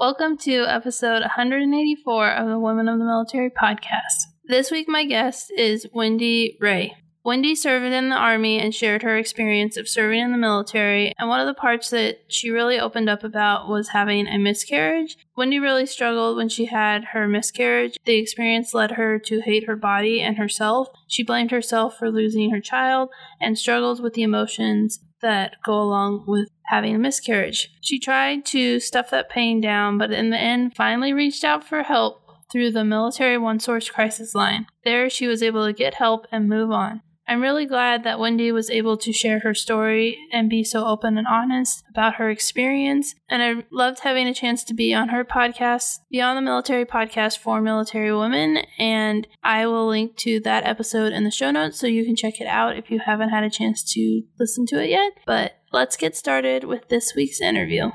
Welcome to episode 184 of the Women of the Military podcast. This week, my guest is Wendy Ray. Wendy served in the Army and shared her experience of serving in the military. And one of the parts that she really opened up about was having a miscarriage. Wendy really struggled when she had her miscarriage. The experience led her to hate her body and herself. She blamed herself for losing her child and struggled with the emotions that go along with having a miscarriage. She tried to stuff that pain down, but in the end, finally reached out for help through the Military OneSource crisis line. There, she was able to get help and move on. I'm really glad that Wendy was able to share her story and be so open and honest about her experience. And I loved having a chance to be on her podcast, Beyond the Military podcast for military women. And I will link to that episode in the show notes so you can check it out if you haven't had a chance to listen to it yet. But let's get started with this week's interview.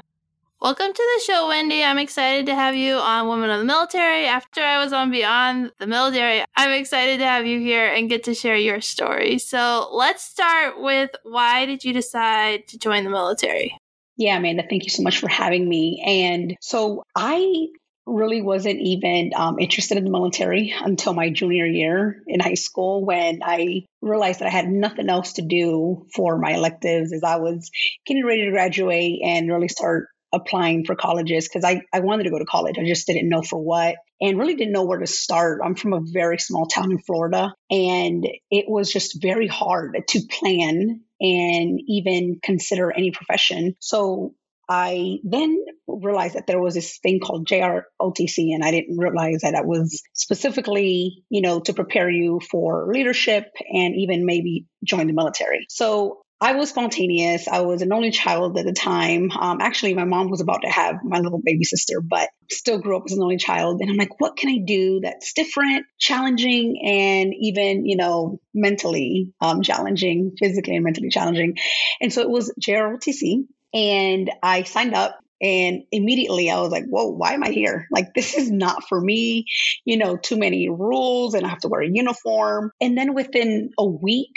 Welcome to the show, Wendy. I'm excited to have you on Women of the Military. After I was on Beyond the Military, I'm excited to have you here and get to share your story. So let's start with why did you decide to join the military? Yeah, Amanda, thank you so much for having me. And so I really wasn't even um, interested in the military until my junior year in high school when I realized that I had nothing else to do for my electives as I was getting ready to graduate and really start applying for colleges because I, I wanted to go to college. I just didn't know for what and really didn't know where to start. I'm from a very small town in Florida, and it was just very hard to plan and even consider any profession. So I then realized that there was this thing called JROTC, and I didn't realize that it was specifically, you know, to prepare you for leadership and even maybe join the military. So I was spontaneous. I was an only child at the time. Um, actually, my mom was about to have my little baby sister, but still grew up as an only child. And I'm like, what can I do that's different, challenging, and even, you know, mentally um, challenging, physically and mentally challenging? And so it was JROTC. And I signed up and immediately I was like, whoa, why am I here? Like, this is not for me. You know, too many rules and I have to wear a uniform. And then within a week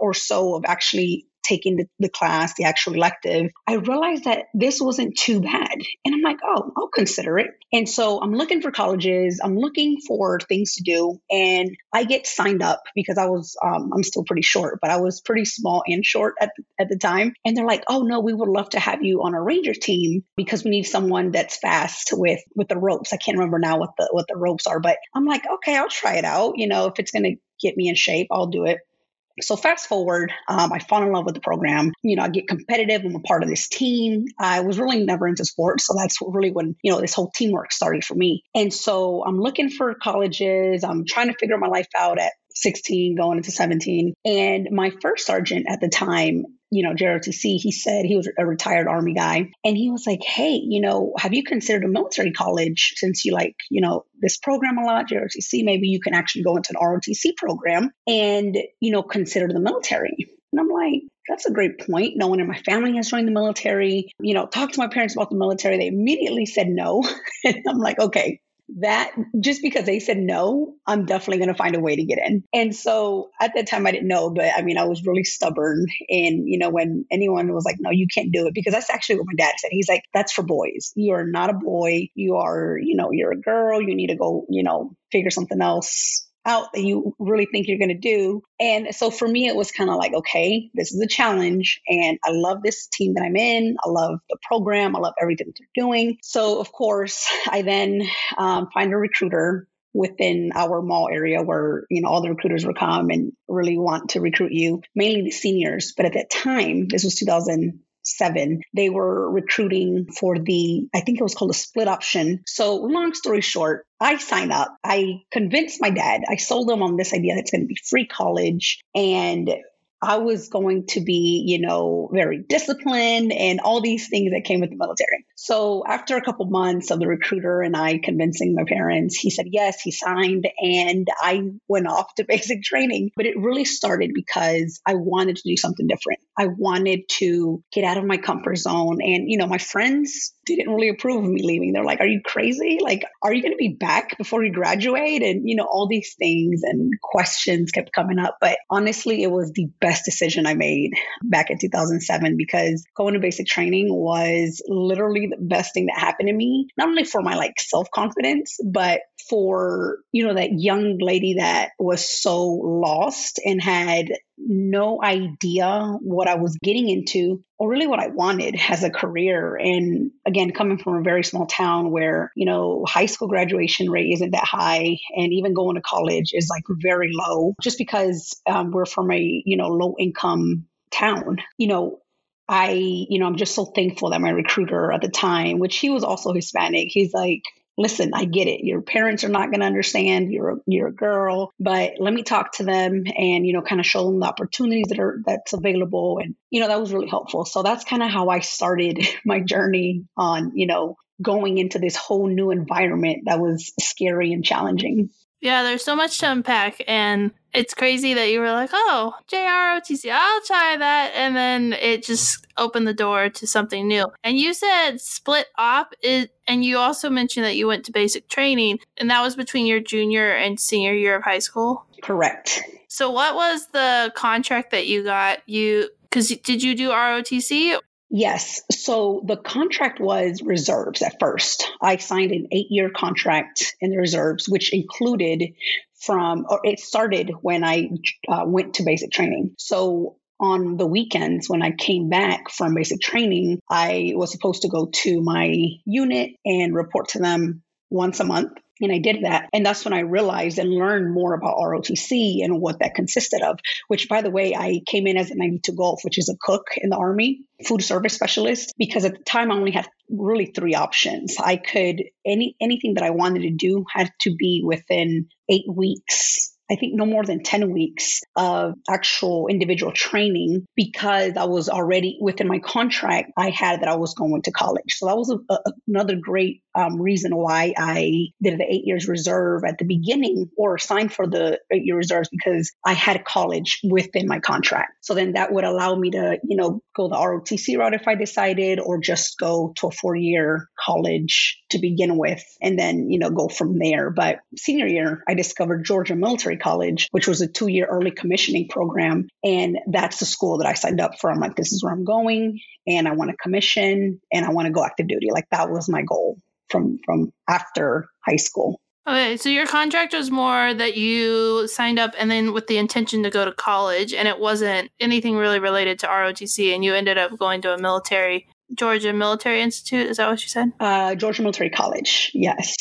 or so of actually taking the, the class, the actual elective, I realized that this wasn't too bad. And I'm like, oh, I'll consider it. And so I'm looking for colleges, I'm looking for things to do. And I get signed up because I was, um, I'm still pretty short, but I was pretty small and short at at the time. And they're like, oh, no, we would love to have you on a ranger team because we need someone that's fast with, with the ropes. I can't remember now what the, what the ropes are, but I'm like, okay, I'll try it out. You know, if it's going to get me in shape, I'll do it. So fast forward, um, I fall in love with the program. You know, I get competitive. I'm a part of this team. I was really never into sports, so that's really when you know this whole teamwork started for me. And so I'm looking for colleges. I'm trying to figure my life out at 16 going into 17 and my first sergeant at the time you know, JROTC, he said he was a retired Army guy. And he was like, hey, you know, have you considered a military college since you like, you know, this program a lot, JROTC? Maybe you can actually go into an ROTC program and, you know, consider the military. And I'm like, that's a great point. No one in my family has joined the military. You know, talk to my parents about the military. They immediately said no. and I'm like, okay, that just because they said no, I'm definitely going to find a way to get in. And so at that time, I didn't know, but I mean, I was really stubborn. And, you know, when anyone was like, no, you can't do it, because that's actually what my dad said. He's like, that's for boys. You are not a boy. You are, you know, you're a girl. You need to go, you know, figure something else out that you really think you're going to do. And so for me, it was kind of like, okay, this is a challenge. And I love this team that I'm in. I love the program. I love everything that they're doing. So, of course, I then um, find a recruiter within our mall area where you know all the recruiters would come and really want to recruit you mainly the seniors but at that time this was 2000 seven, they were recruiting for the, I think it was called a split option. So, long story short, I signed up. I convinced my dad. I sold him on this idea that it's going to be free college. And I was going to be, you know, very disciplined and all these things that came with the military. So after a couple months of the recruiter and I convincing my parents, he said yes, he signed, and I went off to basic training. But it really started because I wanted to do something different. I wanted to get out of my comfort zone. And, you know, my friends didn't really approve of me leaving. They're like, Are you crazy? Like, are you going to be back before you graduate? And, you know, all these things and questions kept coming up. But honestly, it was the best decision I made back in 2007 because going to basic training was literally the best thing that happened to me, not only for my like self confidence, but for, you know, that young lady that was so lost and had no idea what I was getting into or really what I wanted as a career. And again, coming from a very small town where, you know, high school graduation rate isn't that high and even going to college is like very low just because um, we're from a, you know, low income town. You know, I, you know, I'm just so thankful that my recruiter at the time, which he was also Hispanic, he's like, listen, I get it. Your parents are not going to understand. You're a, you're a girl, but let me talk to them and you know kind of show them the opportunities that are that's available and you know that was really helpful. So that's kind of how I started my journey on, you know, going into this whole new environment that was scary and challenging. Yeah, there's so much to unpack, and it's crazy that you were like, "Oh, JROTC, I'll try that," and then it just opened the door to something new. And you said split op, is, and you also mentioned that you went to basic training, and that was between your junior and senior year of high school. Correct. So, what was the contract that you got? You because did you do ROTC Yes. So the contract was reserves at first. I signed an eight year contract in the reserves, which included from, or it started when I uh, went to basic training. So on the weekends when I came back from basic training, I was supposed to go to my unit and report to them once a month. And I did that. And that's when I realized and learned more about ROTC and what that consisted of, which, by the way, I came in as a 92 Golf, which is a cook in the Army, food service specialist, because at the time I only had really three options. I could, any anything that I wanted to do had to be within eight weeks I think no more than 10 weeks of actual individual training because I was already within my contract, I had that I was going to college. So that was a, a, another great um, reason why I did the eight years reserve at the beginning or signed for the eight year reserves because I had college within my contract. So then that would allow me to, you know, go the ROTC route if I decided or just go to a four year college to begin with and then, you know, go from there. But senior year, I discovered Georgia Military College, which was a two year early commissioning program. And that's the school that I signed up for. I'm like, this is where I'm going and I want to commission and I want to go active duty. Like that was my goal from from after high school. Okay, so your contract was more that you signed up and then with the intention to go to college, and it wasn't anything really related to ROTC, and you ended up going to a military Georgia Military Institute. Is that what you said? Uh, Georgia Military College. Yes.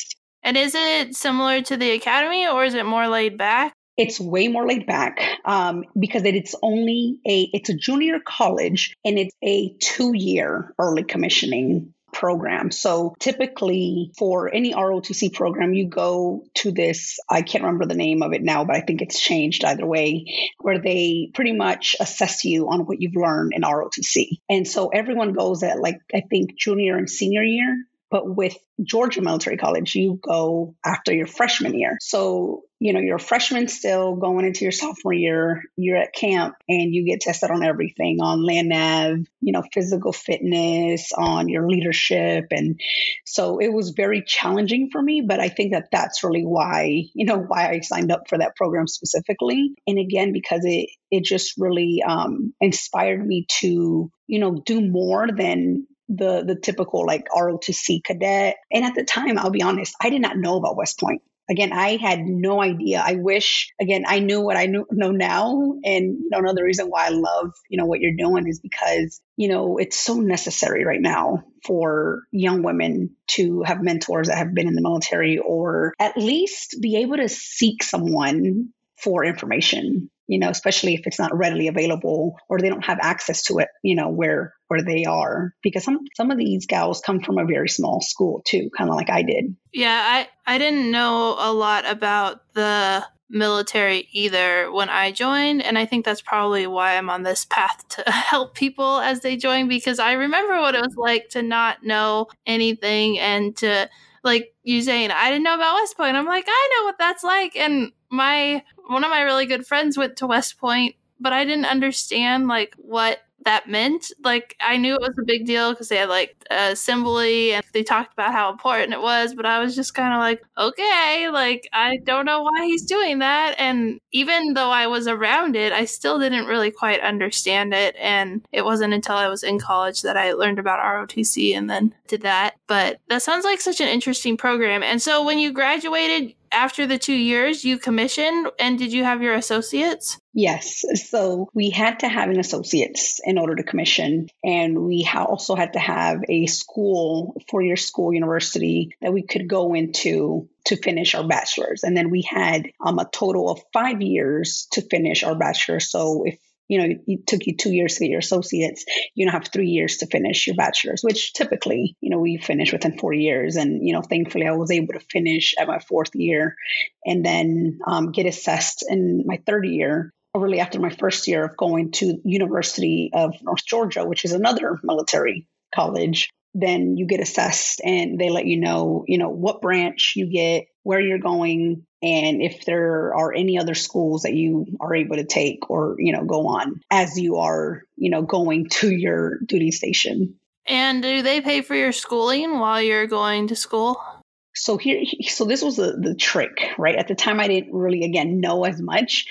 And is it similar to the academy, or is it more laid back? It's way more laid back um, because it's only a it's a junior college and it's a two year early commissioning program. So typically for any ROTC program, you go to this, I can't remember the name of it now, but I think it's changed either way, where they pretty much assess you on what you've learned in ROTC. And so everyone goes at like, I think junior and senior year. But with Georgia Military College, you go after your freshman year. So you know, you're a freshman still going into your sophomore year, you're at camp and you get tested on everything on land nav, you know, physical fitness, on your leadership. And so it was very challenging for me, but I think that that's really why, you know, why I signed up for that program specifically. And again, because it, it just really um, inspired me to, you know, do more than the the typical like ROTC cadet. And at the time, I'll be honest, I did not know about West Point again, I had no idea. I wish, again, I knew what I knew, know now. And, you know, another reason why I love, you know, what you're doing is because, you know, it's so necessary right now for young women to have mentors that have been in the military or at least be able to seek someone for information you know, especially if it's not readily available or they don't have access to it, you know, where where they are. Because some some of these gals come from a very small school too, kind of like I did. Yeah, I I didn't know a lot about the military either when I joined. And I think that's probably why I'm on this path to help people as they join because I remember what it was like to not know anything and to like you saying, I didn't know about West Point. I'm like, I know what that's like. And my one of my really good friends went to West Point, but I didn't understand like what that meant. Like, I knew it was a big deal because they had like assembly and they talked about how important it was, but I was just kind of like, okay, like, I don't know why he's doing that. And even though I was around it, I still didn't really quite understand it. And it wasn't until I was in college that I learned about ROTC and then did that. But that sounds like such an interesting program. And so when you graduated, after the two years, you commissioned, and did you have your associates? Yes. So we had to have an associate's in order to commission. And we ha- also had to have a school, four year school university that we could go into to finish our bachelor's. And then we had um, a total of five years to finish our bachelor's. So if you know, it took you two years to get your associates, you know, have three years to finish your bachelor's, which typically, you know, we finish within four years. And, you know, thankfully I was able to finish at my fourth year and then um, get assessed in my third year really after my first year of going to University of North Georgia, which is another military college, then you get assessed and they let you know, you know, what branch you get, where you're going, and if there are any other schools that you are able to take or you know go on as you are you know going to your duty station. And do they pay for your schooling while you're going to school? So here so this was the, the trick right? At the time i didn't really again know as much.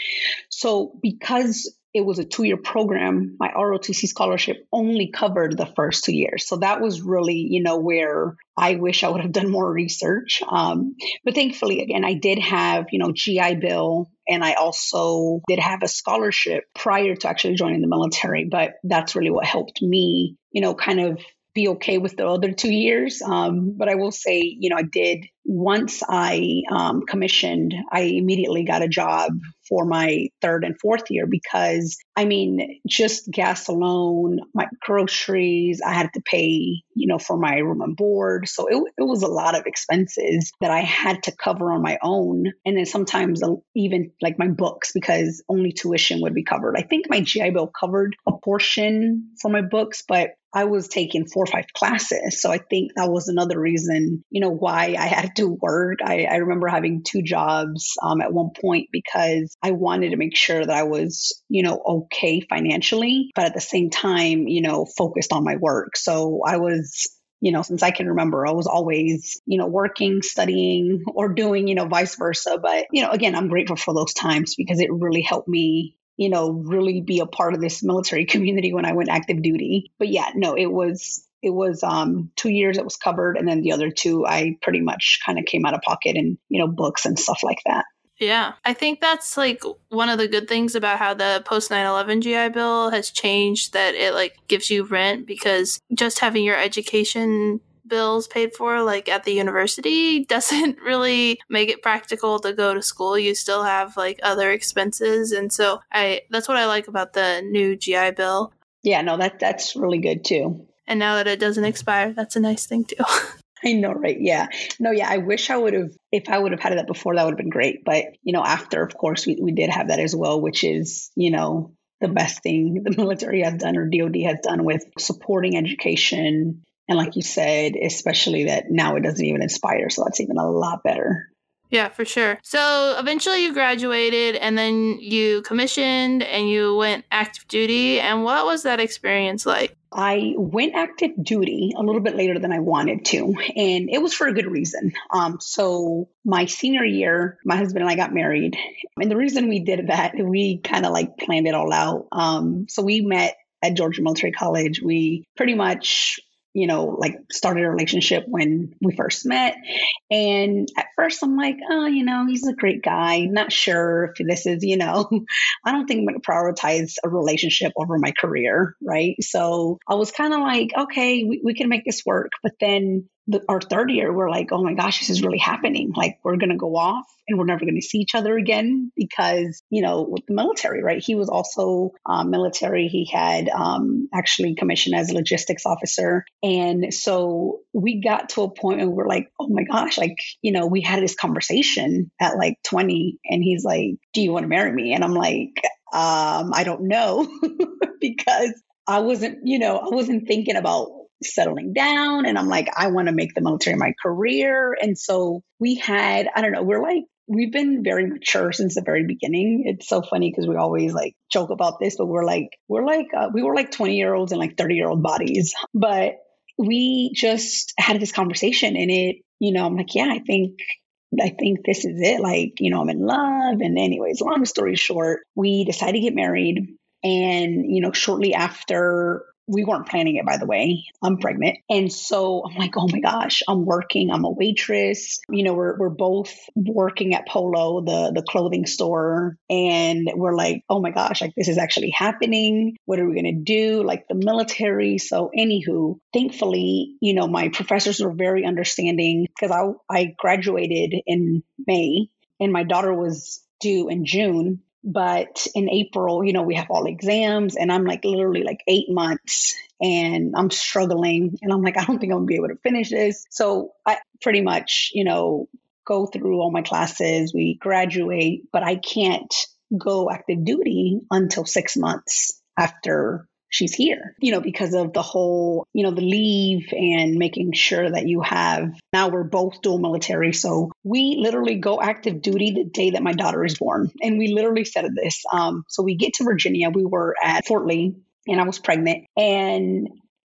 So because it was a two year program. My ROTC scholarship only covered the first two years. So that was really, you know, where I wish I would have done more research. Um, but thankfully, again, I did have, you know, GI Bill and I also did have a scholarship prior to actually joining the military. But that's really what helped me, you know, kind of be okay with the other two years. Um, but I will say, you know, I did once I um, commissioned, I immediately got a job for my third and fourth year because I mean, just gas alone, my groceries, I had to pay, you know, for my room and board. So it, it was a lot of expenses that I had to cover on my own. And then sometimes even like my books because only tuition would be covered. I think my GI Bill covered a portion for my books, but I was taking four or five classes. So I think that was another reason, you know, why I had to work. I, I remember having two jobs um, at one point because I wanted to make sure that I was, you know, okay financially, but at the same time, you know, focused on my work. So I was you know, since I can remember, I was always, you know, working, studying, or doing, you know, vice versa. But, you know, again, I'm grateful for those times because it really helped me, you know, really be a part of this military community when I went active duty. But yeah, no, it was it was um, two years it was covered and then the other two i pretty much kind of came out of pocket and you know books and stuff like that yeah, I think that's like one of the good things about how the post 9/11 GI Bill has changed that it like gives you rent because just having your education bills paid for like at the university doesn't really make it practical to go to school you still have like other expenses and so i that's what i like about the new gi bill yeah no that that's really good too and now that it doesn't expire that's a nice thing too I know, right? Yeah. No, yeah. I wish I would have, if I would have had that before, that would have been great. But, you know, after, of course, we, we did have that as well, which is, you know, the best thing the military has done or DOD has done with supporting education. And like you said, especially that now it doesn't even inspire. So that's even a lot better. Yeah, for sure. So eventually you graduated and then you commissioned and you went active duty. And what was that experience like? I went active duty a little bit later than I wanted to, and it was for a good reason. Um, so, my senior year, my husband and I got married. And the reason we did that, we kind of like planned it all out. Um, so, we met at Georgia Military College. We pretty much you know, like started a relationship when we first met. And at first I'm like, oh, you know, he's a great guy. Not sure if this is, you know, I don't think I'm going to prioritize a relationship over my career. Right. So I was kind of like, okay, we, we can make this work. But then the, our third year, we're like, oh my gosh, this is really happening. Like, we're going to go off and we're never going to see each other again because, you know, with the military, right? He was also um, military. He had um, actually commissioned as a logistics officer. And so we got to a point where we're like, oh my gosh, like, you know, we had this conversation at like 20 and he's like, do you want to marry me? And I'm like, um, I don't know because I wasn't, you know, I wasn't thinking about settling down and I'm like, I want to make the military my career. And so we had, I don't know, we're like we've been very mature since the very beginning. It's so funny because we always like joke about this, but we're like, we're like, uh, we were like 20 year olds and like 30 year old bodies. But we just had this conversation and it, you know, I'm like, yeah, I think I think this is it. Like, you know, I'm in love. And, anyways, long story short, we decided to get married. And, you know, shortly after we weren't planning it, by the way. I'm pregnant. And so I'm like, oh my gosh, I'm working. I'm a waitress. You know, we're, we're both working at Polo, the, the clothing store. And we're like, oh my gosh, like this is actually happening. What are we going to do? Like the military. So, anywho, thankfully, you know, my professors were very understanding because I, I graduated in May and my daughter was due in June. But in April, you know, we have all exams and I'm like literally like eight months and I'm struggling. And I'm like, I don't think I'm gonna be able to finish this. So I pretty much, you know, go through all my classes, we graduate, but I can't go active duty until six months after she's here, you know, because of the whole, you know, the leave and making sure that you have. Now we're both dual military. So we literally go active duty the day that my daughter is born. And we literally said this. Um, so we get to Virginia. We were at Fort Lee and I was pregnant. And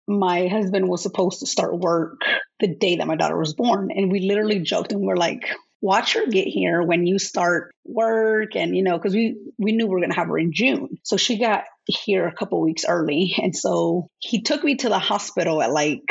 my husband was supposed to start work the day that my daughter was born. And we literally joked and we're like, watch her get here when you start work and you know because we we knew we were going to have her in june so she got here a couple weeks early. And so he took me to the hospital at like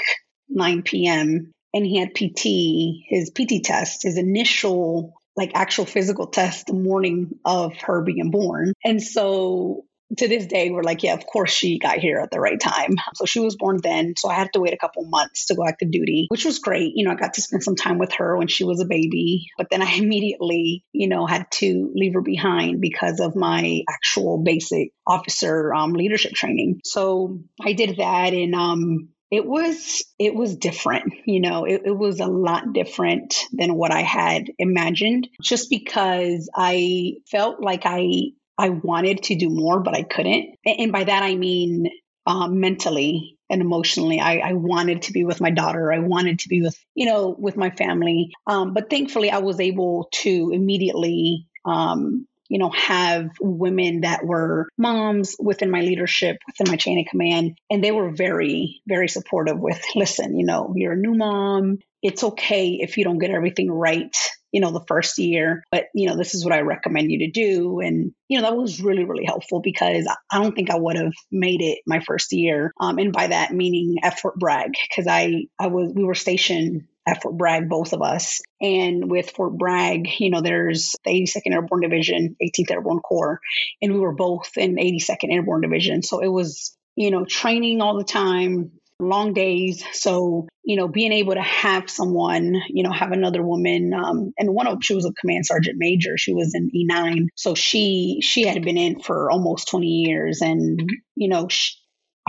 9 p.m. and he had PT, his PT test, his initial like actual physical test the morning of her being born. And so to this day, we're like, yeah, of course she got here at the right time. So she was born then. So I had to wait a couple months to go active duty, which was great. You know, I got to spend some time with her when she was a baby. But then I immediately, you know, had to leave her behind because of my actual basic officer um, leadership training. So I did that and um, it was it was different you know it, it, was a lot different than what i had imagined just because i felt like i I wanted to do more, but I couldn't. And by that, I mean um, mentally and emotionally. I, I, wanted to be with my daughter. I wanted to be with, you know, with my family. Um, but thankfully, I was able to immediately, um, you know, have women that were moms within my leadership, within my chain of command. And they were very, very supportive with, listen, you know, you're a new mom. It's okay if you don't get everything right you know, the first year, but, you know, this is what I recommend you to do. And, you know, that was really, really helpful because I don't think I would have made it my first year. Um, and by that meaning at Fort Bragg, because I, I was, we were stationed at Fort Bragg, both of us. And with Fort Bragg, you know, there's the 82nd Airborne Division, 18th Airborne Corps, and we were both in 82nd Airborne Division. So it was, you know, training all the time, long days. So, you know, being able to have someone, you know, have another woman, um, and one of them, she was a command sergeant major. She was in E9. So she, she had been in for almost 20 years and, you know, she,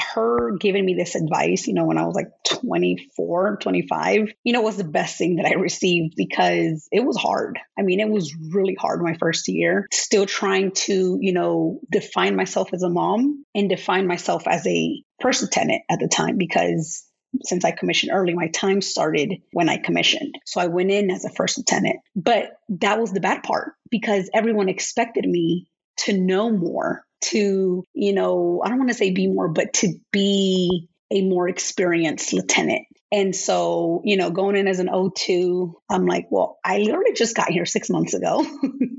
her giving me this advice, you know, when I was like 24, 25, you know, was the best thing that I received because it was hard. I mean, it was really hard my first year, still trying to, you know, define myself as a mom and define myself as a first lieutenant at the time because since I commissioned early, my time started when I commissioned. So I went in as a first lieutenant. But that was the bad part because everyone expected me to know more to, you know, I don't want to say be more, but to be a more experienced lieutenant. And so, you know, going in as an O2, I'm like, well, I literally just got here six months ago.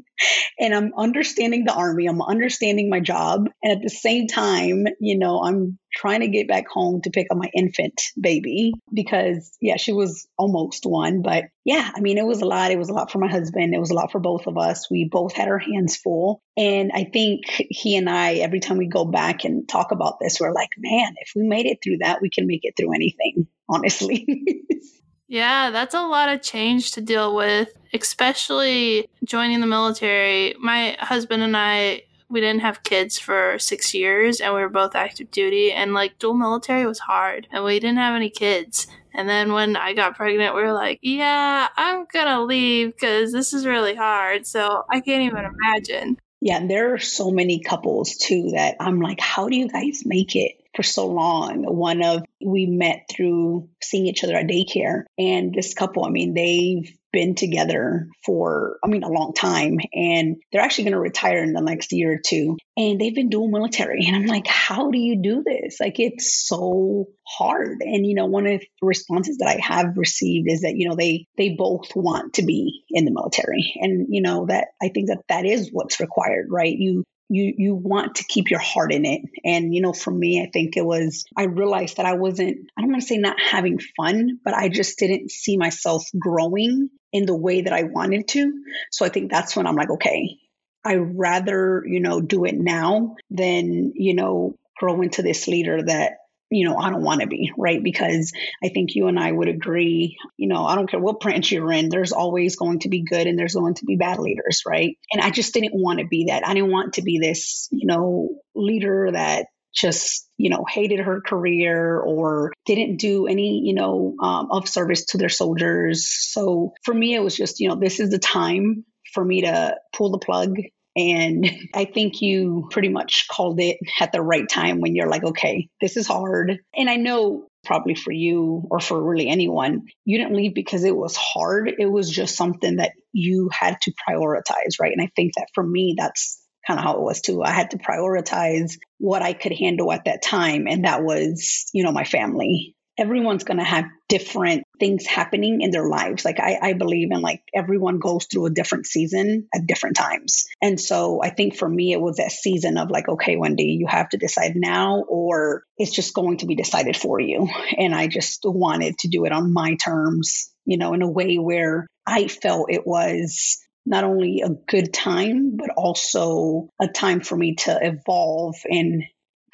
and I'm understanding the army, I'm understanding my job. And at the same time, you know, I'm trying to get back home to pick up my infant baby because, yeah, she was almost one. But yeah, I mean, it was a lot. It was a lot for my husband. It was a lot for both of us. We both had our hands full. And I think he and I, every time we go back and talk about this, we're like, man, if we made it through that, we can make it through anything, honestly. Yeah, that's a lot of change to deal with, especially joining the military. My husband and I, we didn't have kids for six years and we were both active duty, and like dual military was hard, and we didn't have any kids. And then when I got pregnant, we were like, yeah, I'm gonna leave because this is really hard. So I can't even imagine. Yeah, and there are so many couples too that I'm like, how do you guys make it? For so long. One of we met through seeing each other at daycare, and this couple, I mean, they've been together for, I mean, a long time. And they're actually going to retire in the next year or two. And they've been dual military. And I'm like, how do you do this? Like, it's so hard. And, you know, one of the responses that I have received is that, you know, they, they both want to be in the military. And, you know, that I think that that is what's required, right? You, you you want to keep your heart in it. And you know for me i think it was i realized that i wasn't i don't want to say not having fun but i just didn't see myself growing in the way that i wanted to. So i think that's when i'm like okay i rather you know do it now than you know grow into this leader that you know, I don't want to be, right? Because I think you and I would agree, you know, I don't care what branch you're in, there's always going to be good and there's going to be bad leaders, right? And I just didn't want to be that. I didn't want to be this, you know, leader that just you know hated her career or didn't do any you know um, of service to their soldiers so for me it was just you know this is the time for me to pull the plug and I think you pretty much called it at the right time when you're like, okay, this is hard. And I know probably for you or for really anyone, you didn't leave because it was hard. It was just something that you had to prioritize, right? And I think that for me, that's kind of how it was too. I had to prioritize what I could handle at that time. And that was, you know, my family everyone's going to have different things happening in their lives. Like I, I believe in like everyone goes through a different season at different times. And so I think for me, it was that season of like, okay, Wendy, you have to decide now or it's just going to be decided for you. And I just wanted to do it on my terms, you know, in a way where I felt it was not only a good time, but also a time for me to evolve and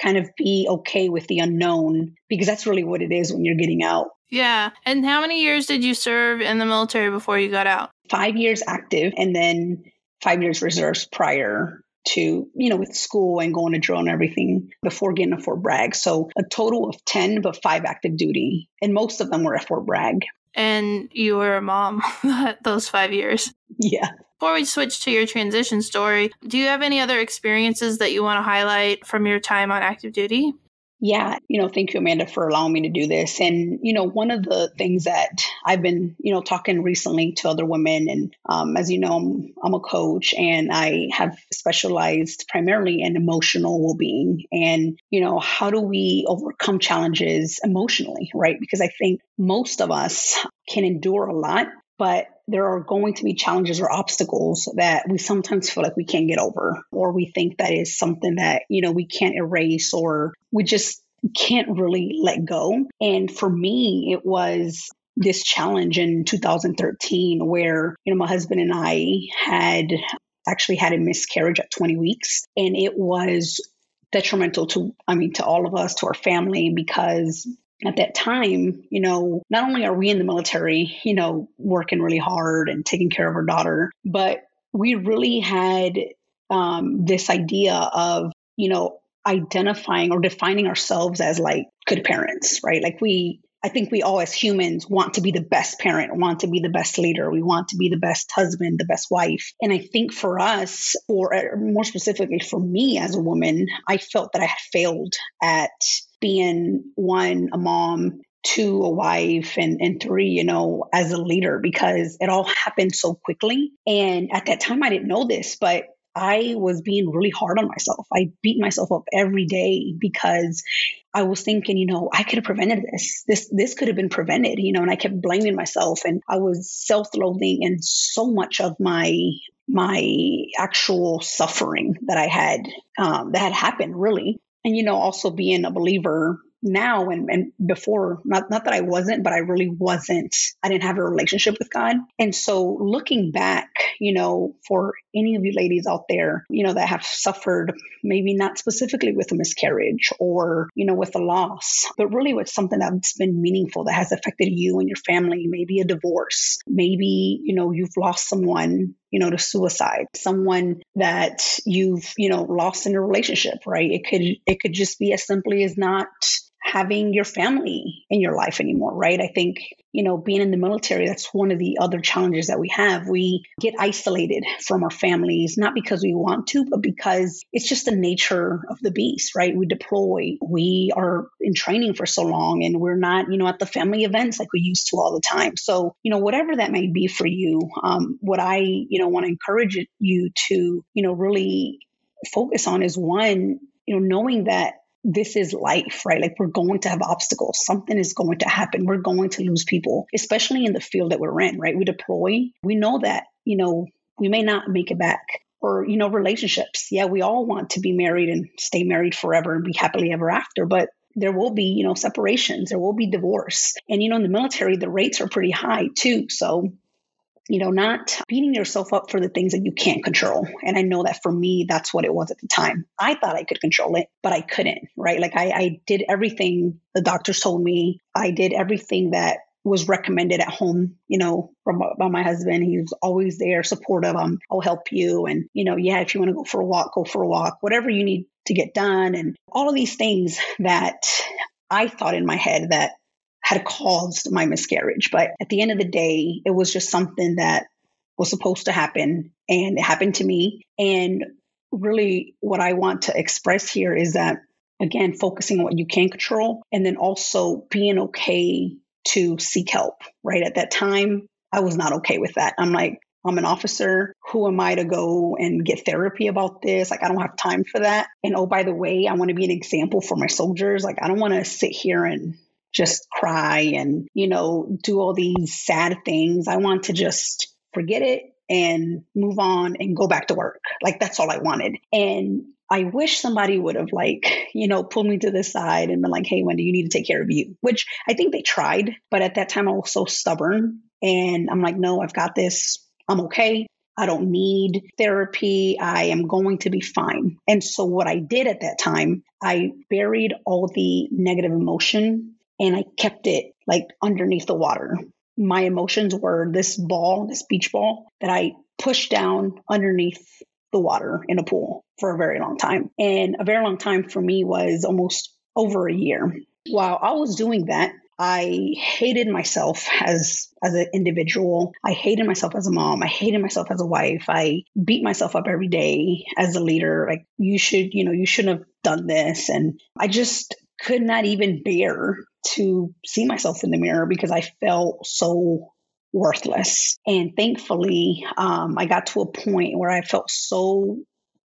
kind of be okay with the unknown because that's really what it is when you're getting out. Yeah. And how many years did you serve in the military before you got out? Five years active and then five years reserves prior to, you know, with school and going to drill and everything before getting to Fort Bragg. So a total of 10, but five active duty. And most of them were at Fort Bragg. And you were a mom those five years. Yeah. Before we switch to your transition story, do you have any other experiences that you want to highlight from your time on active duty? Yeah, you know, thank you, Amanda, for allowing me to do this. And, you know, one of the things that I've been, you know, talking recently to other women, and um, as you know, I'm, I'm a coach and I have specialized primarily in emotional well being. And, you know, how do we overcome challenges emotionally, right? Because I think most of us can endure a lot, but there are going to be challenges or obstacles that we sometimes feel like we can't get over, or we think that is something that, you know, we can't erase, or we just can't really let go. And for me, it was this challenge in 2013 where, you know, my husband and I had actually had a miscarriage at 20 weeks. And it was detrimental to, I mean, to all of us, to our family, because at that time, you know, not only are we in the military, you know, working really hard and taking care of our daughter, but we really had um, this idea of, you know, identifying or defining ourselves as like good parents, right? Like we, I think we all as humans want to be the best parent, want to be the best leader, we want to be the best husband, the best wife. And I think for us, or more specifically for me as a woman, I felt that I had failed at being one, a mom, two, a wife, and, and three, you know, as a leader because it all happened so quickly. And at that time, I didn't know this, but I was being really hard on myself. I beat myself up every day because I was thinking, you know, I could have prevented this. This this could have been prevented, you know, and I kept blaming myself and I was self-loathing and so much of my my actual suffering that I had um, that had happened really and you know also being a believer now and, and before not, not that i wasn't but i really wasn't i didn't have a relationship with god. And so looking back you know for any of you ladies out there you know that have suffered maybe not specifically with a miscarriage or you know with a loss but really with something that's been meaningful that has affected you and your family maybe a divorce maybe you know you've lost someone you know, to suicide, someone that you've, you know, lost in a relationship, right? It could, it could just be as simply as not having your family in your life anymore, right? I think, you know, being in the military, that's one of the other challenges that we have. We get isolated from our families, not because we want to, but because it's just the nature of the beast, right? We deploy, we are in training for so long, and we're not, you know, at the family events like we used to all the time. So, you know, whatever that may be for you, um, what I, you know, want to encourage you to, you know, really focus on is one, you know, knowing that this is life, right? Like we're going to have obstacles. Something is going to happen. We're going to lose people, especially in the field that we're in, right? We deploy. We know that, you know, we may not make it back. Or, you know, relationships. Yeah, we all want to be married and stay married forever and be happily ever after. But there will be, you know, separations, there will be divorce. And, you know, in the military, the rates are pretty high too. So you know, not beating yourself up for the things that you can't control. And I know that for me, that's what it was at the time. I thought I could control it, but I couldn't, right? Like I, I did everything the doctors told me. I did everything that was recommended at home, you know, from by my husband. He was always there, supportive. Um, I'll help you. And, you know, yeah, if you want to go for a walk, go for a walk, whatever you need to get done. And all of these things that I thought in my head that had caused my miscarriage. But at the end of the day, it was just something that was supposed to happen and it happened to me. And really, what I want to express here is that, again, focusing on what you can control and then also being okay to seek help, right? At that time, I was not okay with that. I'm like, I'm an officer. Who am I to go and get therapy about this? Like, I don't have time for that. And oh, by the way, I want to be an example for my soldiers. Like, I don't want to sit here and just cry and, you know, do all these sad things. I want to just forget it and move on and go back to work. Like that's all I wanted. And I wish somebody would have like, you know, pulled me to the side and been like, hey, Wendy, you need to take care of you, which I think they tried. But at that time, I was so stubborn. And I'm like, no, I've got this. I'm okay. I don't need therapy. I am going to be fine. And so, what I did at that time, I buried all the negative emotion and I kept it like underneath the water. My emotions were this ball, this beach ball that I pushed down underneath the water in a pool for a very long time. And a very long time for me was almost over a year. While I was doing that, I hated myself as as an individual. I hated myself as a mom. I hated myself as a wife. I beat myself up every day as a leader. Like you should, you know, you shouldn't have done this. And I just could not even bear to see myself in the mirror because I felt so worthless. And thankfully, um, I got to a point where I felt so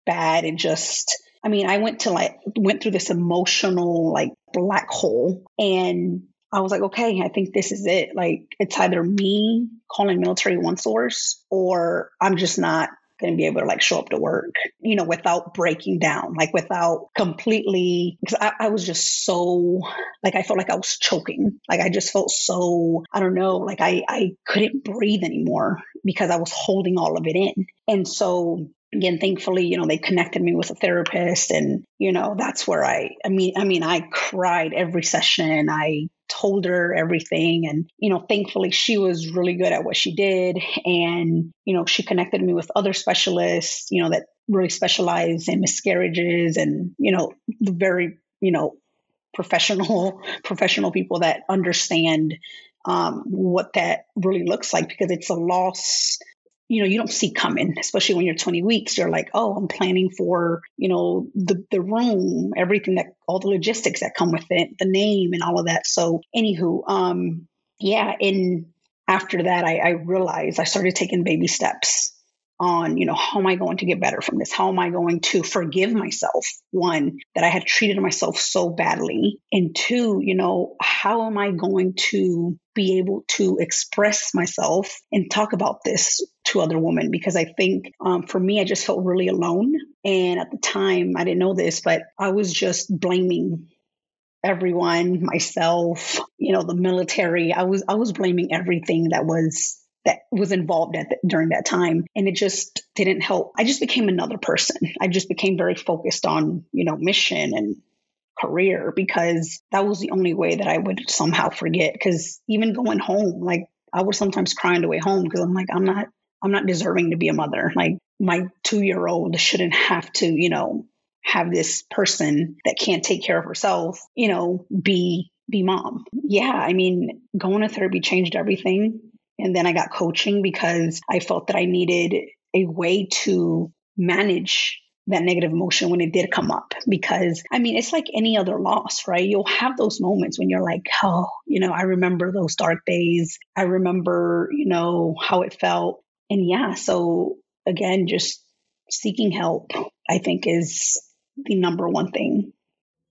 bad and just, I mean, I went to like, went through this emotional like black hole and I was like, okay, I think this is it. Like, it's either me calling Military OneSource or I'm just not going to be able to like show up to work, you know, without breaking down, like without completely, because I, I, was just so, like, I felt like I was choking. Like, I just felt so, I don't know, like I, I couldn't breathe anymore because I was holding all of it in. And so, again thankfully you know they connected me with a therapist and you know that's where i i mean i mean i cried every session i told her everything and you know thankfully she was really good at what she did and you know she connected me with other specialists you know that really specialize in miscarriages and you know the very you know professional professional people that understand um, what that really looks like because it's a loss you know you don't see coming especially when you're 20 weeks. You're like oh i'm planning for you know the the room everything that all the logistics that come with it the name and all of that. So anywho um yeah and after that i, I realized i started taking baby steps on, you know, how am I going to get better from this? How am I going to forgive myself? One, that I had treated myself so badly. And two, you know, how am I going to be able to express myself and talk about this to other women? Because I think um, for me, I just felt really alone. And at the time, I didn't know this, but I was just blaming everyone myself you know the military i was i was blaming everything that was that was involved at the, during that time. And it just didn't help. I just became another person. I just became very focused on you know mission and career because that was the only way that i would somehow forget. Because even going home like i was sometimes crying the way home because i'm like i'm not i'm not deserving to be a mother. Like my two year old shouldn't have to you know have this person that can't take care of herself, you know, be be mom. Yeah, I mean, going to therapy changed everything. And then I got coaching because I felt that I needed a way to manage that negative emotion when it did come up because I mean it's like any other loss, right? You'll have those moments when you're like, "Oh, you know, I remember those dark days. I remember, you know, how it felt." And yeah, so again, just seeking help I think is the number one thing.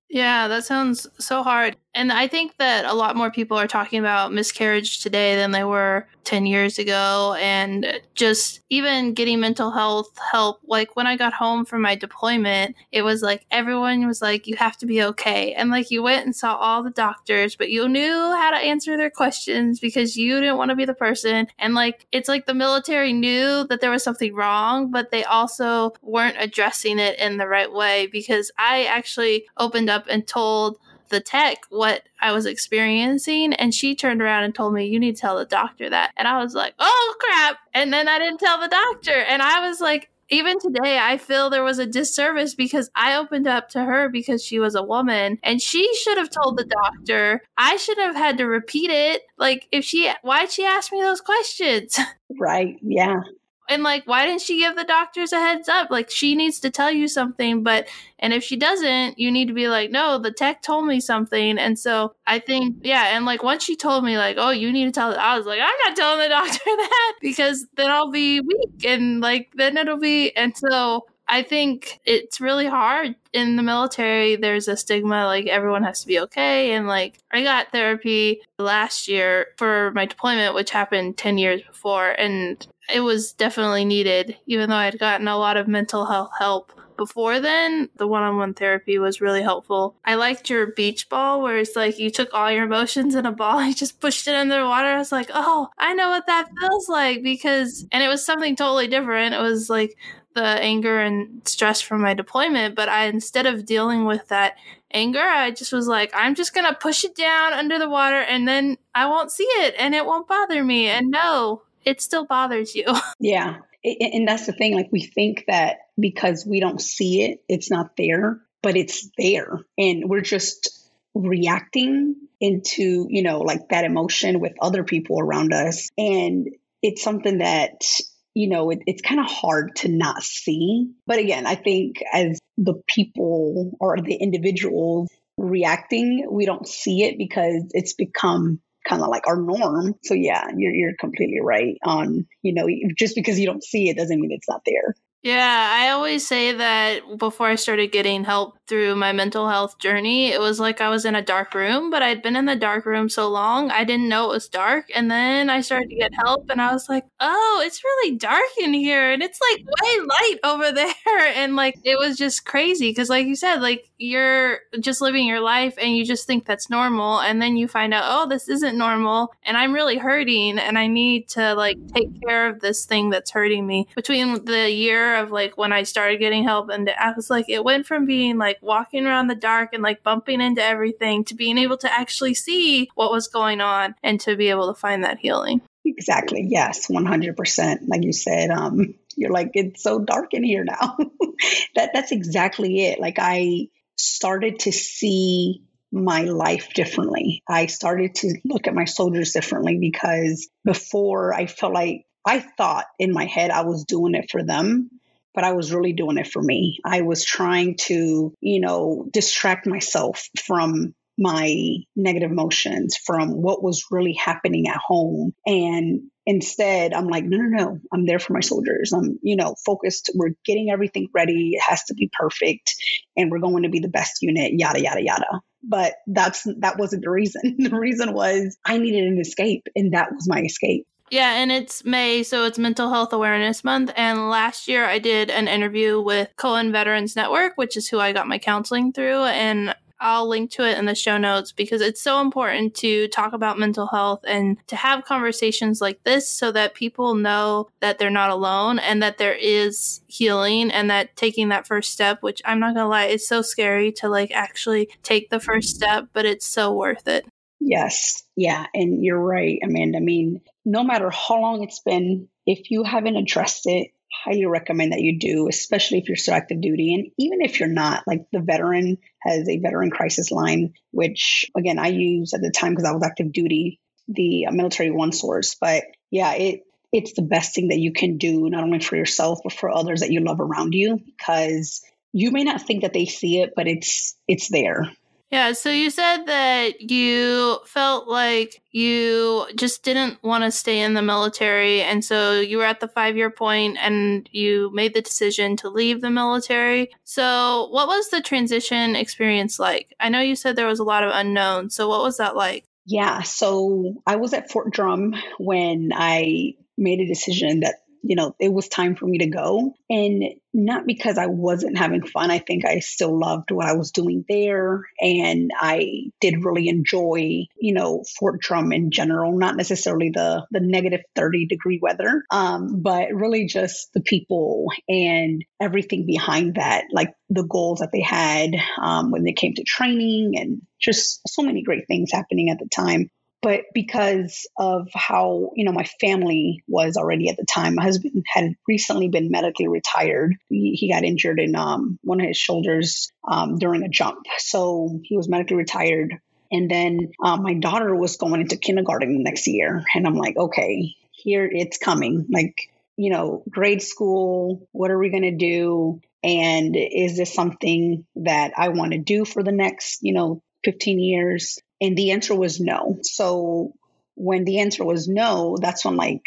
Yeah, that sounds so hard. And I think that a lot more people are talking about miscarriage today than they were 10 years ago. And just even getting mental health help. Like when I got home from my deployment, it was like everyone was like, you have to be okay. And like you went and saw all the doctors, but you knew how to answer their questions because you didn't want to be the person. And like it's like the military knew that there was something wrong, but they also weren't addressing it in the right way because I actually opened up and told the tech what I was experiencing. And she turned around and told me, You need to tell the doctor that. And I was like, Oh crap. And then I didn't tell the doctor. And I was like, even today, I feel there was a disservice because I opened up to her because she was a woman and she should have told the doctor. I should have had to repeat it. Like, if she, why'd she ask me those questions? Right. Yeah and like why didn't she give the doctors a heads up? Like she needs to tell you something but and if she doesn't you need to be like no the tech told me something. And so i think yeah and like once she told me like oh you need to tell i was like i'm not telling the doctor that because then i'll be weak and like then it'll be and so I think it's really hard in the military. There's a stigma like everyone has to be okay. And like I got therapy last year for my deployment, which happened 10 years before. And it was definitely needed, even though I'd gotten a lot of mental health help before then, the one on one therapy was really helpful. I liked your beach ball where it's like you took all your emotions in a ball, you just pushed it in the water. I was like, oh, I know what that feels like because, and it was something totally different. It was like the anger and stress from my deployment, but I, instead of dealing with that anger, I just was like, I'm just going to push it down under the water and then I won't see it and it won't bother me. And no, it still bothers you. Yeah. And that's the thing. Like, we think that because we don't see it, it's not there, but it's there. And we're just reacting into, you know, like that emotion with other people around us. And it's something that, you know, it, it's kind of hard to not see. But again, I think as the people or the individuals reacting, we don't see it because it's become kind of like our norm. So yeah, you're you're completely right on, you know, just because you don't see it doesn't mean it's not there. Yeah, I always say that before I started getting help through my mental health journey, it was like I was in a dark room, but I'd been in the dark room so long, I didn't know it was dark. And then I started to get help, and I was like, oh, it's really dark in here, and it's like way light over there. And like, it was just crazy because, like you said, like you're just living your life and you just think that's normal. And then you find out, oh, this isn't normal, and I'm really hurting, and I need to like take care of this thing that's hurting me. Between the year of like when I started getting help. And I was like, it went from being like walking around the dark and like bumping into everything to being able to actually see what was going on and to be able to find that healing. Exactly. Yes, 100%. Like you said, um, you're like, it's so dark in here now. that That's exactly it. Like I started to see my life differently. I started to look at my soldiers differently because before I felt like I thought in my head I was doing it for them but I was really doing it for me. I was trying to, you know, distract myself from my negative emotions, from what was really happening at home. And instead, I'm like, no, no, no, I'm there for my soldiers. I'm, you know, focused. We're getting everything ready. It has to be perfect. And we're going to be the best unit, yada, yada, yada. But that's that wasn't the reason. the reason was I needed an escape, and that was my escape. Yeah, and it's May, so it's Mental Health Awareness Month. And last year I did an interview with Cohen Veterans Network, which is who I got my counseling through. And I'll link to it in the show notes because it's so important to talk about mental health and to have conversations like this so that people know that they're not alone and that there is healing and that taking that first step, which I'm not gonna lie, it's so scary to like actually take the first step, but it's so worth it. Yes. Yeah. And you're right, Amanda. I mean, no matter how long it's been, if you haven't addressed it, highly recommend that you do, especially if you're still active duty. And even if you're not, like the veteran has a veteran crisis line, which again, I use at the time because I was active duty, the Military OneSource. But yeah, it, it's the best thing that you can do, not only for yourself, but for others that you love around you, because you may not think that they see it, but it's, it's there. Yeah, so you said that you felt like you just didn't want to stay in the military. And so you were at the five year point and you made the decision to leave the military. So, what was the transition experience like? I know you said there was a lot of unknown. So, what was that like? Yeah, so I was at Fort Drum when I made a decision that you know, it was time for me to go. And not because I wasn't having fun. I think I still loved what I was doing there. And I did really enjoy, you know, Fort Drum in general, not necessarily the, the negative 30 degree weather, um, but really just the people and everything behind that, like the goals that they had um, when they came to training and just so many great things happening at the time but because of how you know my family was already at the time my husband had recently been medically retired. He, he got injured in um, one of his shoulders um, during a jump. So he was medically retired. And then um, my daughter was going into kindergarten the next year. And i'm like okay here it's coming. Like you know grade school what are we going to do? And is this something that i want to do for the next you know 15 years and the answer was no. So when the answer was no, that's when like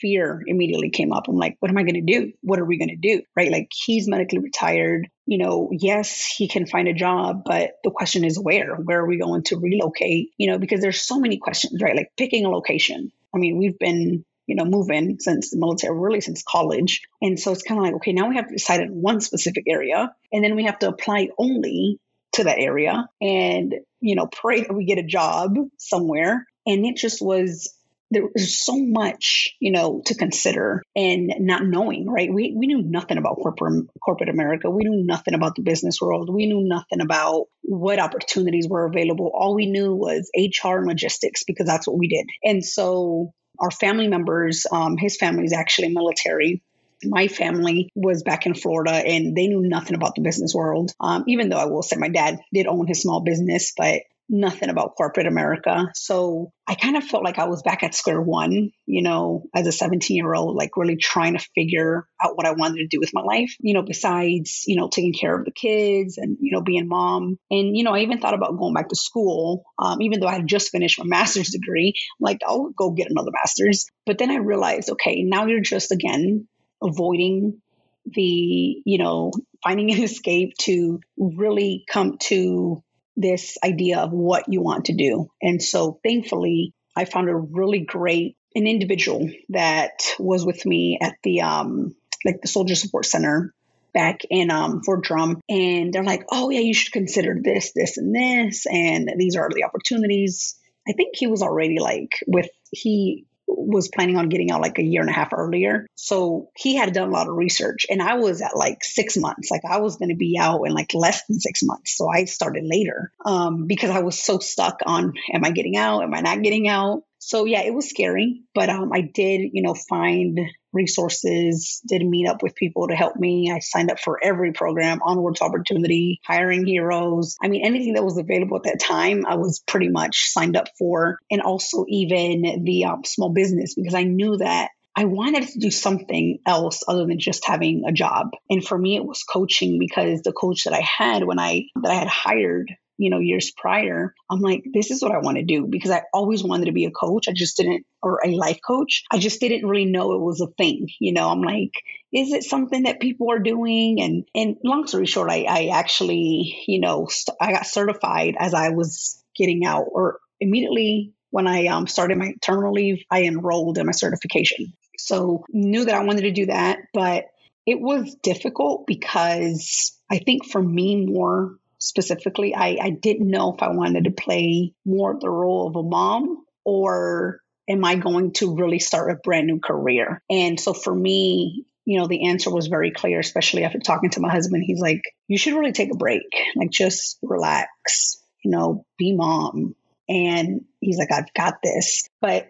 fear immediately came up. I'm like, what am I going to do? What are we going to do? Right? Like he's medically retired. You know, yes, he can find a job, but the question is where? Where are we going to relocate? You know, because there's so many questions, right? Like picking a location. I mean, we've been you know, moving since the military, really since college. And so it's kind of like, okay, now we have to decide on one specific area, and then we have to apply only to that area and, you know, pray that we get a job somewhere. And it just was there was so much, you know, to consider and not knowing, right? We, we knew nothing about corporate corporate America. We knew nothing about the business world. We knew nothing about what opportunities were available. All we knew was HR and logistics because that's what we did. And so our family members, um, his family is actually military my family was back in Florida and they knew nothing about the business world. Um, even though I will say my dad did own his small business, but nothing about corporate America. So I kind of felt like I was back at square one, you know, as a 17 year old, like really trying to figure out what I wanted to do with my life, you know, besides, you know, taking care of the kids and, you know, being mom. And, you know, I even thought about going back to school, um, even though I had just finished my master's degree. I'm like, I'll go get another master's. But then I realized, okay, now you're just again avoiding the, you know, finding an escape to really come to this idea of what you want to do. And so thankfully, I found a really great an individual that was with me at the um like the soldier support center back in um Fort Drum and they're like, "Oh yeah, you should consider this, this and this and these are the opportunities." I think he was already like with he was planning on getting out like a year and a half earlier. So he had done a lot of research and I was at like six months. Like I was going to be out in like less than six months. So I started later um, because I was so stuck on am I getting out? Am I not getting out? So yeah, it was scary, but um, I did, you know, find resources, did meet up with people to help me. I signed up for every program, Onwards Opportunity, Hiring Heroes. I mean, anything that was available at that time, I was pretty much signed up for. And also even the um, small business, because I knew that I wanted to do something else other than just having a job. And for me, it was coaching because the coach that I had when I that I had hired you know, years prior, I'm like, this is what I want to do because I always wanted to be a coach. I just didn't, or a life coach. I just didn't really know it was a thing. You know, I'm like, is it something that people are doing? And, and long story short, I, I actually, you know, st- I got certified as I was getting out or immediately when I um, started my terminal leave, I enrolled in my certification. So knew that I wanted to do that, but it was difficult because I think for me more specifically, I, I didn't know if I wanted to play more the role of a mom or am I going to really start a brand new career? And so for me, you know, the answer was very clear, especially after talking to my husband. He's like, you should really take a break, like just relax, you know, be mom. And he's like, I've got this. But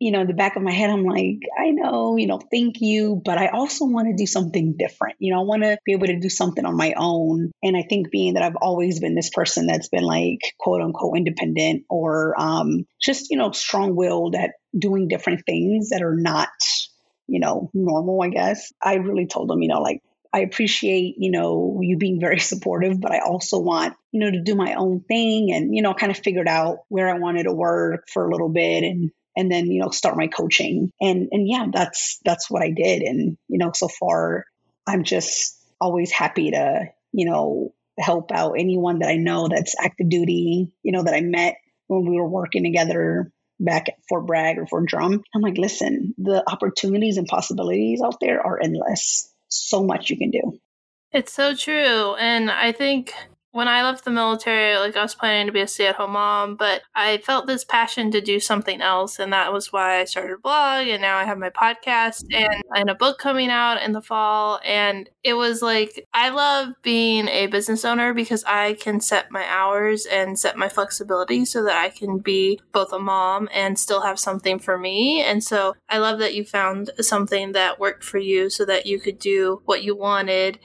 you know, in the back of my head, I'm like, I know, you know, thank you, but I also want to do something different. You know, I want to be able to do something on my own. And I think being that I've always been this person that's been like quote unquote independent or um, just, you know, strong willed at doing different things that are not, you know, normal, I guess. I really told them, you know, like, I appreciate, you know, you being very supportive, but I also want, you know, to do my own thing and, you know, kind of figured out where I wanted to work for a little bit and and then you know start my coaching and and yeah that's that's what i did and you know so far i'm just always happy to you know help out anyone that i know that's active duty you know that i met when we were working together back at Fort Bragg or Fort Drum. I'm like, listen, the opportunities and possibilities out there are endless. So much you can do. It's so true. And I think when I left the military, like I was planning to be a stay at home mom, but I felt this passion to do something else. And that was why I started a blog. And now I have my podcast and, and a book coming out in the fall. And it was like, I love being a business owner because I can set my hours and set my flexibility so that I can be both a mom and still have something for me. And so I love that you found something that worked for you so that you could do what you wanted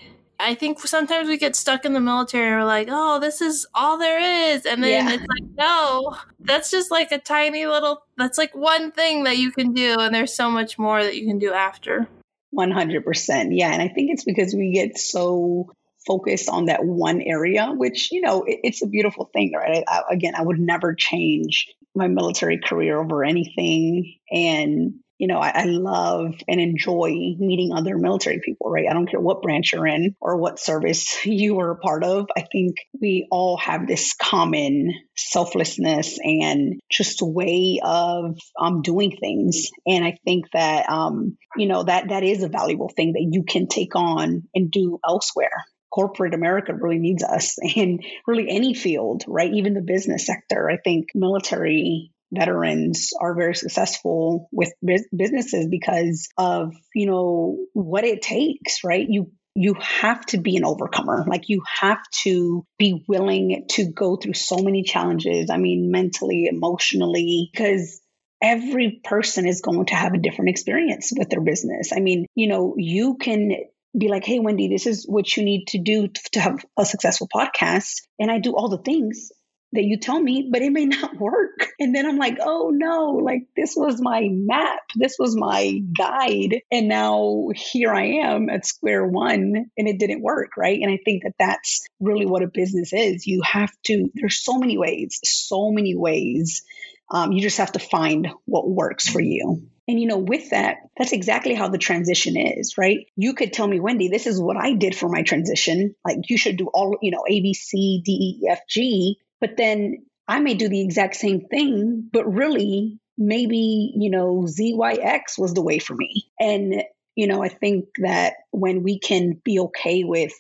I think sometimes we get stuck in the military and we're like, oh, this is all there is. And then yeah. it's like, no, that's just like a tiny little, that's like one thing that you can do. And there's so much more that you can do after. 100%. Yeah. And I think it's because we get so focused on that one area, which, you know, it, it's a beautiful thing, right? I, again, I would never change my military career over anything. And you know, I, I, love and enjoy meeting other military people, right? I don't care what branch you're in or what service you are a part of. I think we all have this common selflessness and just way of um, doing things. And I think that, um, you know, that that is a valuable thing that you can take on and do elsewhere corporate America really needs us in really any field, right? Even the business sector. I think military veterans are very successful with businesses because of you know what it takes right? You you have to be an overcomer. Like you have to be willing to go through so many challenges. I mean mentally emotionally because every person is going to have a different experience with their business. I mean you know you can be like, hey, Wendy, this is what you need to do to have a successful podcast. And I do all the things that you tell me, but it may not work. And then I'm like, oh no, like this was my map, this was my guide. And now here I am at square one and it didn't work, right? And I think that that's really what a business is. You have to, there's so many ways, so many ways. Um, you just have to find what works for you. And you know, with that, that's exactly how the transition is, right? You could tell me, Wendy, this is what I did for my transition. Like you should do all, you know, A, B, C, D, E, F, G. But then I may do the exact same thing, but really maybe, you know, ZYX was the way for me. And, you know, I think that when we can be okay with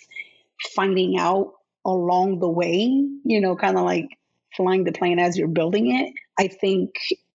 finding out along the way, you know, kind of like flying the plane as you're building it, I think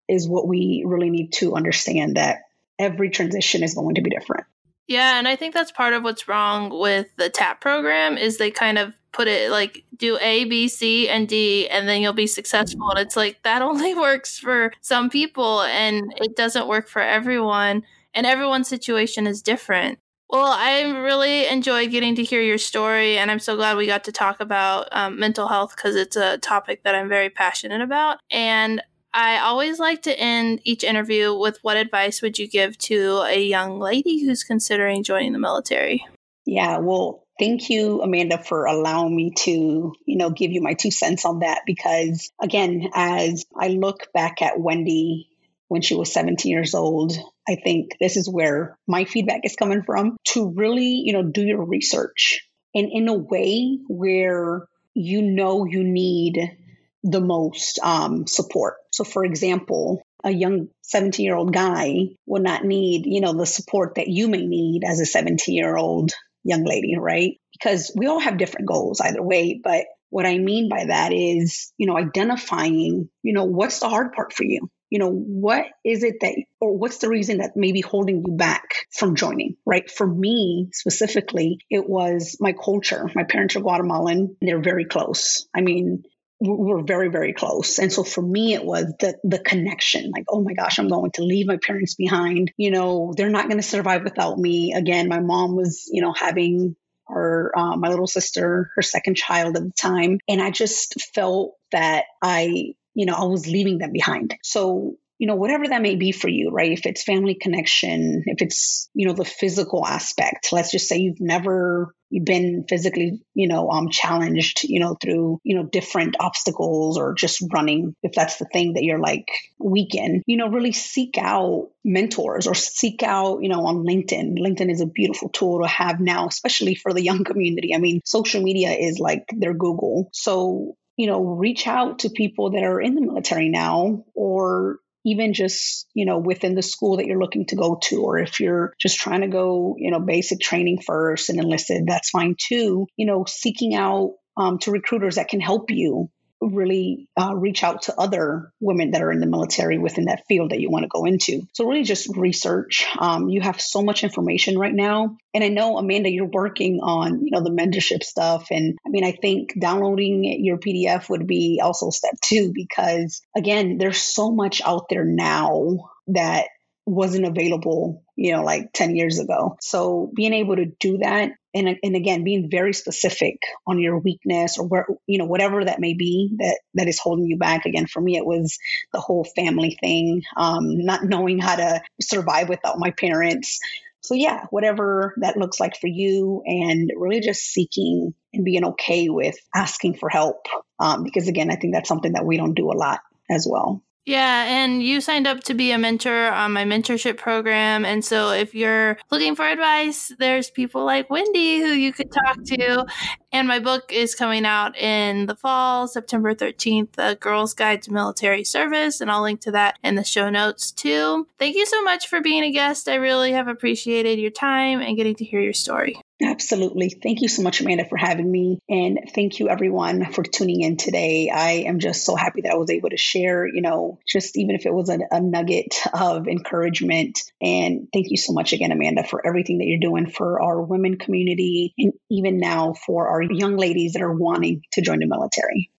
is what we really need to understand that every transition is going to be different. Yeah, and I think that's part of what's wrong with the TAP program is they kind of put it like do A, B, C, and D, and then you'll be successful. And it's like that only works for some people and it doesn't work for everyone. And everyone's situation is different. Well, I really enjoyed getting to hear your story, and I'm so glad we got to talk about um, mental health because it's a topic that I'm very passionate about. And I always like to end each interview with what advice would you give to a young lady who's considering joining the military? Yeah, well, thank you, Amanda, for allowing me to, you know, give you my two cents on that. Because again, as I look back at Wendy when she was 17 years old, I think this is where my feedback is coming from to really, you know, do your research and in a way where you know you need the most um, support. So, for example, a young 17 year old guy will not need, you know, the support that you may need as a 17 year old young lady, right? Because we all have different goals either way. But what I mean by that is, you know, identifying, you know, what's the hard part for you? You know, what is it that, or what's the reason that may be holding you back from joining, right? For me specifically, it was my culture. My parents are Guatemalan. They're very close. I mean, we're very very close. And so for me it was the the connection like oh my gosh i'm going to leave my parents behind. You know they're not going to survive without me. Again my mom was you know having her uh, my little sister her second child at the time. And i just felt that i you know i was leaving them behind. So you know, whatever that may be for you, right? If it's family connection, if it's, you know, the physical aspect, let's just say you've never been physically, you know, um, challenged, you know, through, you know, different obstacles or just running, if that's the thing that you're like weak in, you know, really seek out mentors or seek out, you know, on LinkedIn. LinkedIn is a beautiful tool to have now, especially for the young community. I mean, social media is like their Google. So, you know, reach out to people that are in the military now or even just, you know, within the school that you're looking to go to, or if you're just trying to go, you know, basic training first and enlisted, that's fine too. You know, seeking out um, to recruiters that can help you really uh, reach out to other women that are in the military within that field that you want to go into. So really just research. Um, you have so much information right now. And I know, Amanda, you're working on, you know, the mentorship stuff. And I mean, I think downloading your PDF would be also step two, because again, there's so much out there now that wasn't available, you know, like 10 years ago. So being able to do that and, and again, being very specific on your weakness or where, you know, whatever that may be that, that is holding you back. Again, for me, it was the whole family thing, um, not knowing how to survive without my parents. So yeah, whatever that looks like for you and really just seeking and being okay with asking for help. Um, because again, I think that's something that we don't do a lot as well. Yeah, and you signed up to be a mentor on my mentorship program. And so if you're looking for advice, there's people like Wendy who you could talk to. And my book is coming out in the fall, September 13th, A Girl's Guide to Military Service. And I'll link to that in the show notes too. Thank you so much for being a guest. I really have appreciated your time and getting to hear your story. Absolutely. Thank you so much, Amanda, for having me. And thank you, everyone, for tuning in today. I am just so happy that I was able to share, you know, just even if it was a, a nugget of encouragement. And thank you so much again, Amanda, for everything that you're doing for our women community and even now for our young ladies that are wanting to join the military.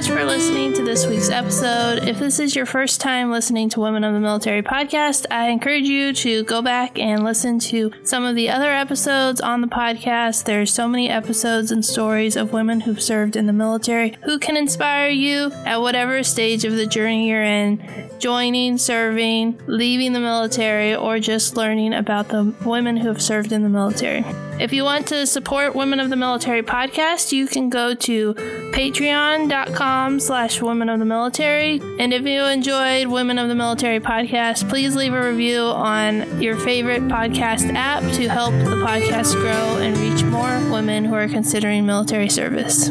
Much for listening to this week's episode. If this is your first time listening to Women of the Military podcast, I encourage you to go back and listen to some of the other episodes on the podcast. There are so many episodes and stories of women who've served in the military who can inspire you at whatever stage of the journey you're in, joining, serving, leaving the military, or just learning about the women who have served in the military. If you want to support Women of the Military podcast, you can go to patreon.com slash women of the military. And if you enjoyed Women of the Military podcast, please leave a review on your favorite podcast app to help the podcast grow and reach more women who are considering military service.